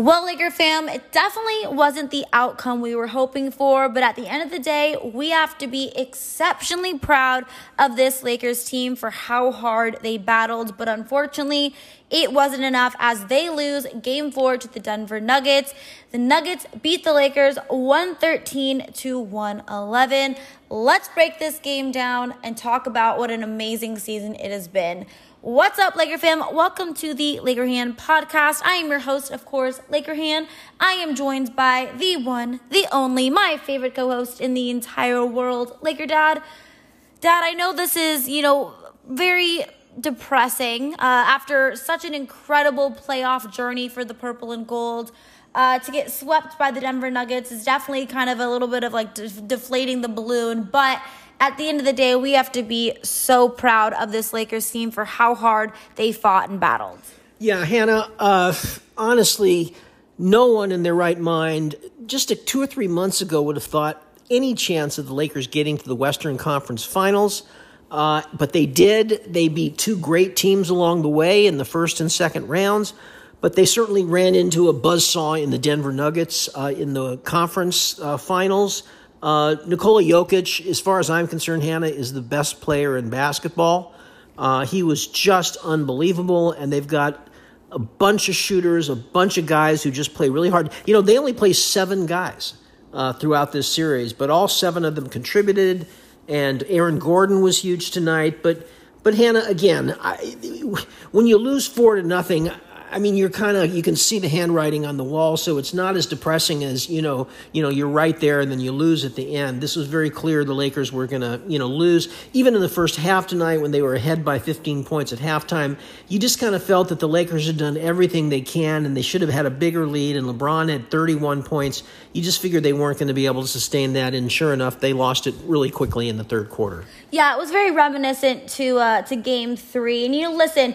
Well, Laker fam, it definitely wasn't the outcome we were hoping for, but at the end of the day, we have to be exceptionally proud of this Lakers team for how hard they battled. But unfortunately, it wasn't enough as they lose game four to the Denver Nuggets. The Nuggets beat the Lakers 113 to 111. Let's break this game down and talk about what an amazing season it has been. What's up, Laker fam? Welcome to the Laker Hannah podcast. I am your host, of course, Laker Hannah. I am joined by the one, the only, my favorite co host in the entire world, Laker Dad. Dad, I know this is, you know, very depressing uh, after such an incredible playoff journey for the purple and gold. Uh, to get swept by the Denver Nuggets is definitely kind of a little bit of like de- deflating the balloon, but at the end of the day, we have to be so proud of this Lakers team for how hard they fought and battled. Yeah, Hannah, uh, honestly, no one in their right mind just two or three months ago would have thought any chance of the Lakers getting to the Western Conference Finals. Uh, but they did. They beat two great teams along the way in the first and second rounds. But they certainly ran into a buzzsaw in the Denver Nuggets uh, in the conference uh, finals. Uh, Nikola Jokic, as far as I'm concerned, Hannah is the best player in basketball. Uh, he was just unbelievable, and they've got a bunch of shooters, a bunch of guys who just play really hard. You know, they only play seven guys uh, throughout this series, but all seven of them contributed, and Aaron Gordon was huge tonight. But, but Hannah, again, I, when you lose four to nothing, I mean, you're kind of you can see the handwriting on the wall, so it's not as depressing as you know. You know, you're right there, and then you lose at the end. This was very clear the Lakers were going to you know lose. Even in the first half tonight, when they were ahead by 15 points at halftime, you just kind of felt that the Lakers had done everything they can, and they should have had a bigger lead. And LeBron had 31 points. You just figured they weren't going to be able to sustain that, and sure enough, they lost it really quickly in the third quarter. Yeah, it was very reminiscent to uh, to Game Three. And you know, listen,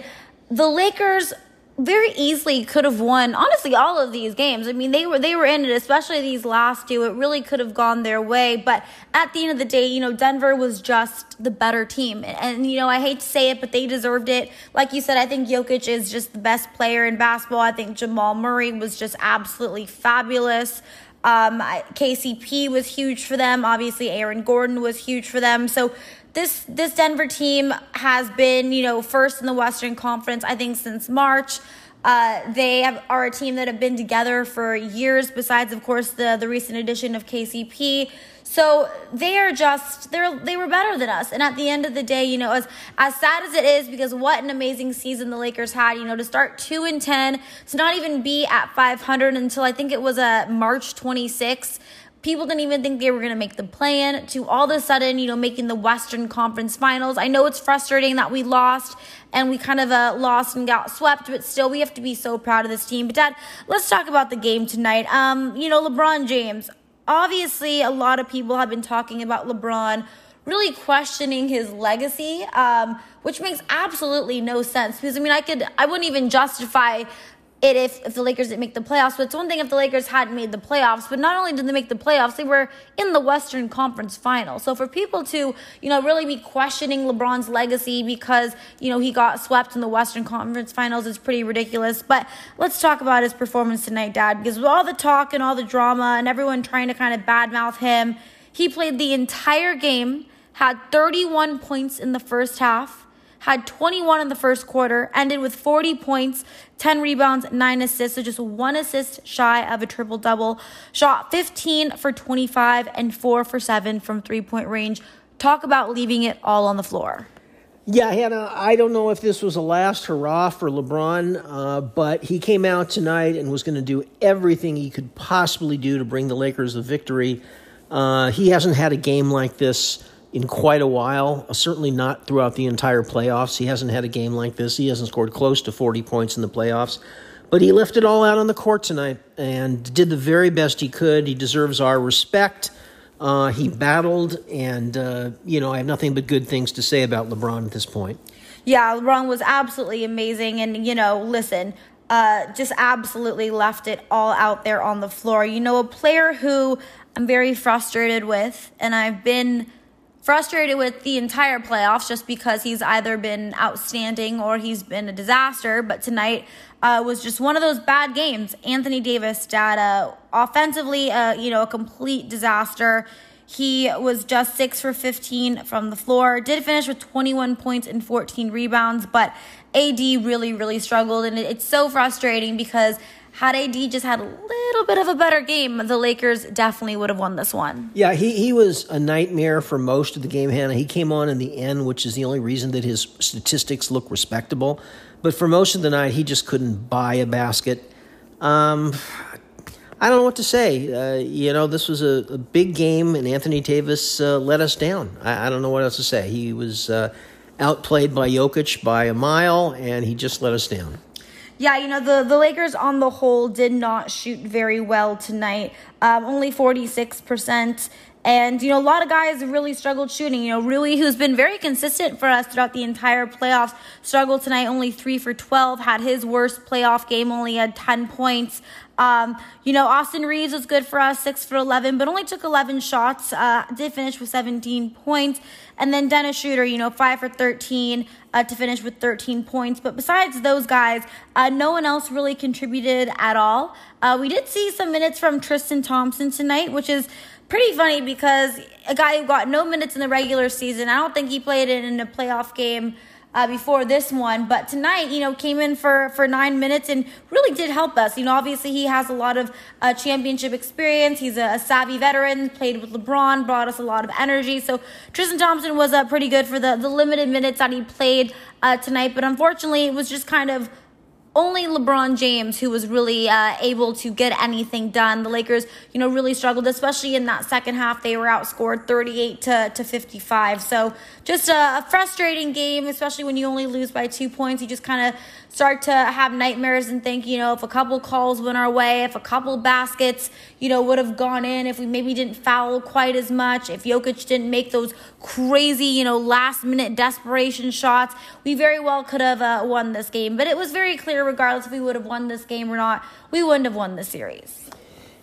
the Lakers very easily could have won honestly all of these games. I mean, they were they were in it, especially these last two. It really could have gone their way, but at the end of the day, you know, Denver was just the better team. And, and you know, I hate to say it, but they deserved it. Like you said, I think Jokic is just the best player in basketball. I think Jamal Murray was just absolutely fabulous. Um, KCP was huge for them. Obviously, Aaron Gordon was huge for them. So this this Denver team has been, you know, first in the Western Conference, I think, since March. Uh, they have, are a team that have been together for years. Besides, of course, the the recent addition of KCP. So they are just they're they were better than us. And at the end of the day, you know, as as sad as it is, because what an amazing season the Lakers had. You know, to start two and ten, to not even be at 500 until I think it was a uh, March 26th people didn't even think they were going to make the play-in to all of a sudden, you know, making the Western Conference Finals. I know it's frustrating that we lost and we kind of uh, lost and got swept, but still, we have to be so proud of this team. But, Dad, let's talk about the game tonight. Um, you know, LeBron James. Obviously, a lot of people have been talking about LeBron really questioning his legacy, um, which makes absolutely no sense. Because I mean, I could, I wouldn't even justify it if, if the Lakers didn't make the playoffs. But it's one thing if the Lakers hadn't made the playoffs. But not only did they make the playoffs, they were in the Western Conference final. So for people to, you know, really be questioning LeBron's legacy because, you know, he got swept in the Western Conference finals is pretty ridiculous. But let's talk about his performance tonight, Dad, because with all the talk and all the drama and everyone trying to kind of badmouth him, he played the entire game, had 31 points in the first half had 21 in the first quarter, ended with 40 points, 10 rebounds, 9 assists, so just one assist shy of a triple double. Shot 15 for 25 and 4 for 7 from three point range. Talk about leaving it all on the floor. Yeah, Hannah, I don't know if this was a last hurrah for LeBron, uh, but he came out tonight and was going to do everything he could possibly do to bring the Lakers a victory. Uh, he hasn't had a game like this in quite a while, certainly not throughout the entire playoffs. He hasn't had a game like this. He hasn't scored close to 40 points in the playoffs. But he left it all out on the court tonight and did the very best he could. He deserves our respect. Uh, he battled, and, uh, you know, I have nothing but good things to say about LeBron at this point. Yeah, LeBron was absolutely amazing. And, you know, listen, uh, just absolutely left it all out there on the floor. You know, a player who I'm very frustrated with, and I've been frustrated with the entire playoffs just because he's either been outstanding or he's been a disaster. But tonight uh, was just one of those bad games. Anthony Davis data offensively, uh, you know, a complete disaster. He was just six for 15 from the floor. Did finish with 21 points and 14 rebounds, but AD really, really struggled. And it's so frustrating because had AD just had a little bit of a better game, the Lakers definitely would have won this one. Yeah, he, he was a nightmare for most of the game, Hannah. He came on in the end, which is the only reason that his statistics look respectable. But for most of the night, he just couldn't buy a basket. Um, I don't know what to say. Uh, you know, this was a, a, big game, and Anthony Davis uh, let us down. I, I, don't know what else to say. He was uh, outplayed by Jokic by a mile, and he just let us down. Yeah, you know, the, the Lakers on the whole did not shoot very well tonight. Um, only 46%. And, you know, a lot of guys really struggled shooting. You know, Rui, who's been very consistent for us throughout the entire playoffs, struggled tonight, only 3 for 12, had his worst playoff game, only had 10 points. Um, you know, Austin Reaves was good for us, 6 for 11, but only took 11 shots, uh, did finish with 17 points. And then Dennis Schroeder, you know, 5 for 13 uh, to finish with 13 points. But besides those guys, uh, no one else really contributed at all. Uh, we did see some minutes from Tristan Thompson tonight, which is pretty funny because a guy who got no minutes in the regular season, I don't think he played it in a playoff game uh, before this one. But tonight, you know, came in for, for nine minutes and really did help us. You know, obviously he has a lot of uh, championship experience. He's a, a, savvy veteran, played with LeBron, brought us a lot of energy. So Tristan Thompson was uh, pretty good for the, the limited minutes that he played uh, tonight. But unfortunately, it was just kind of only LeBron James who was really uh, able to get anything done. The Lakers, you know, really struggled, especially in that second half. They were outscored 38 to, to 55. So just a, a frustrating game, especially when you only lose by two points. You just kind of start to have nightmares and think, you know, if a couple calls went our way, if a couple baskets, you know, would have gone in, if we maybe didn't foul quite as much, if Jokic didn't make those crazy, you know, last minute desperation shots, we very well could have uh, won this game. But it was very clear, regardless if we would have won this game or not, we wouldn't have won the series.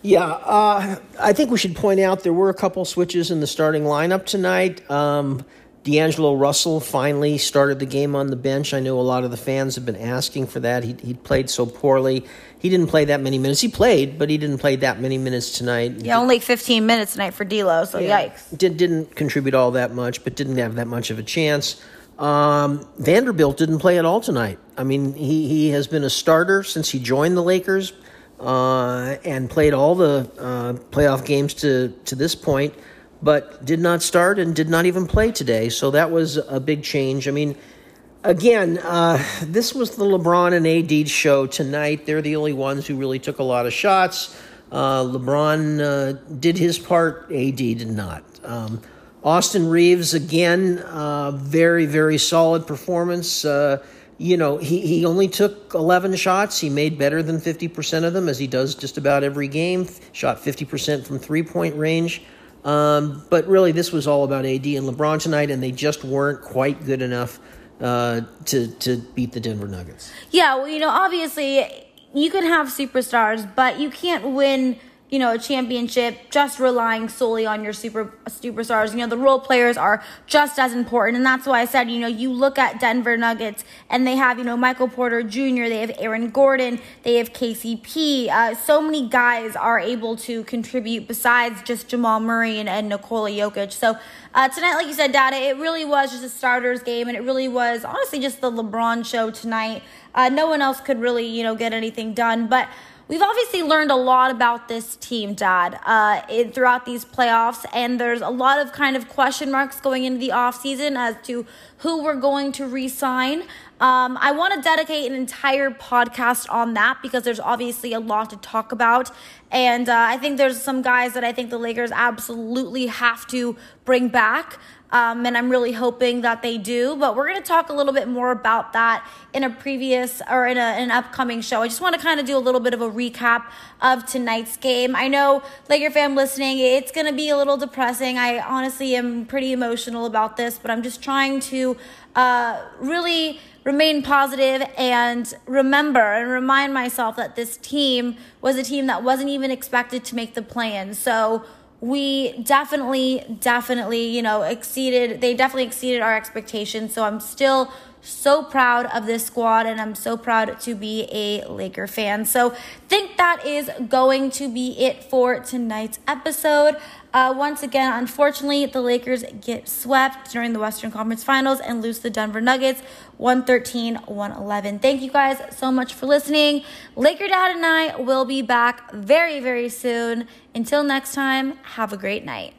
Yeah, uh, I think we should point out there were a couple switches in the starting lineup tonight. Um, D'Angelo Russell finally started the game on the bench. I know a lot of the fans have been asking for that. He, he played so poorly. He didn't play that many minutes. He played, but he didn't play that many minutes tonight. Yeah, only 15 minutes tonight for D'Lo, so yeah, yikes. Did, didn't contribute all that much, but didn't have that much of a chance. Um, Vanderbilt didn't play at all tonight. I mean, he, he has been a starter since he joined the Lakers uh, and played all the uh, playoff games to, to this point but did not start and did not even play today. So that was a big change. I mean, again, uh, this was the LeBron and AD show tonight. They're the only ones who really took a lot of shots. Uh, LeBron uh, did his part, AD did not. Um, Austin Reaves, again, uh, very, very solid performance. Uh, you know, he, he only took 11 shots. He made better than 50% of them, as he does just about every game. Shot 50% from three point range. Um, but really, this was all about AD and LeBron tonight, and they just weren't quite good enough uh, to to beat the Denver Nuggets. Yeah, well, you know, obviously you can have superstars, but you can't win you know, a championship just relying solely on your super superstars. You know, the role players are just as important. And that's why I said, you know, you look at Denver Nuggets and they have, you know, Michael Porter Jr., they have Aaron Gordon, they have KCP. Uh, so many guys are able to contribute besides just Jamal Murray and, and Nikola Jokic. So uh, tonight, like you said, Dada, it really was just a starters game and it really was honestly just the LeBron show tonight. Uh, no one else could really, you know, get anything done. But We've obviously learned a lot about this team, Dad, uh, in, throughout these playoffs, and there's a lot of kind of question marks going into the offseason as to who we're going to re sign. Um, I want to dedicate an entire podcast on that because there's obviously a lot to talk about. And uh, I think there's some guys that I think the Lakers absolutely have to bring back. Um, and I'm really hoping that they do. But we're going to talk a little bit more about that in a previous or in, a, in an upcoming show. I just want to kind of do a little bit of a recap of tonight's game. I know, Laker fan listening, it's going to be a little depressing. I honestly am pretty emotional about this, but I'm just trying to uh, really remain positive and remember and remind myself that this team was a team that wasn't even expected to make the play-in. So we definitely, definitely, you know, exceeded, they definitely exceeded our expectations. So I'm still so proud of this squad and I'm so proud to be a Laker fan. So, think that is going to be it for tonight's episode. Uh, once again, unfortunately, the Lakers get swept during the Western Conference Finals and lose the Denver Nuggets 113 111. Thank you guys so much for listening. Laker Dad and I will be back very, very soon. Until next time, have a great night.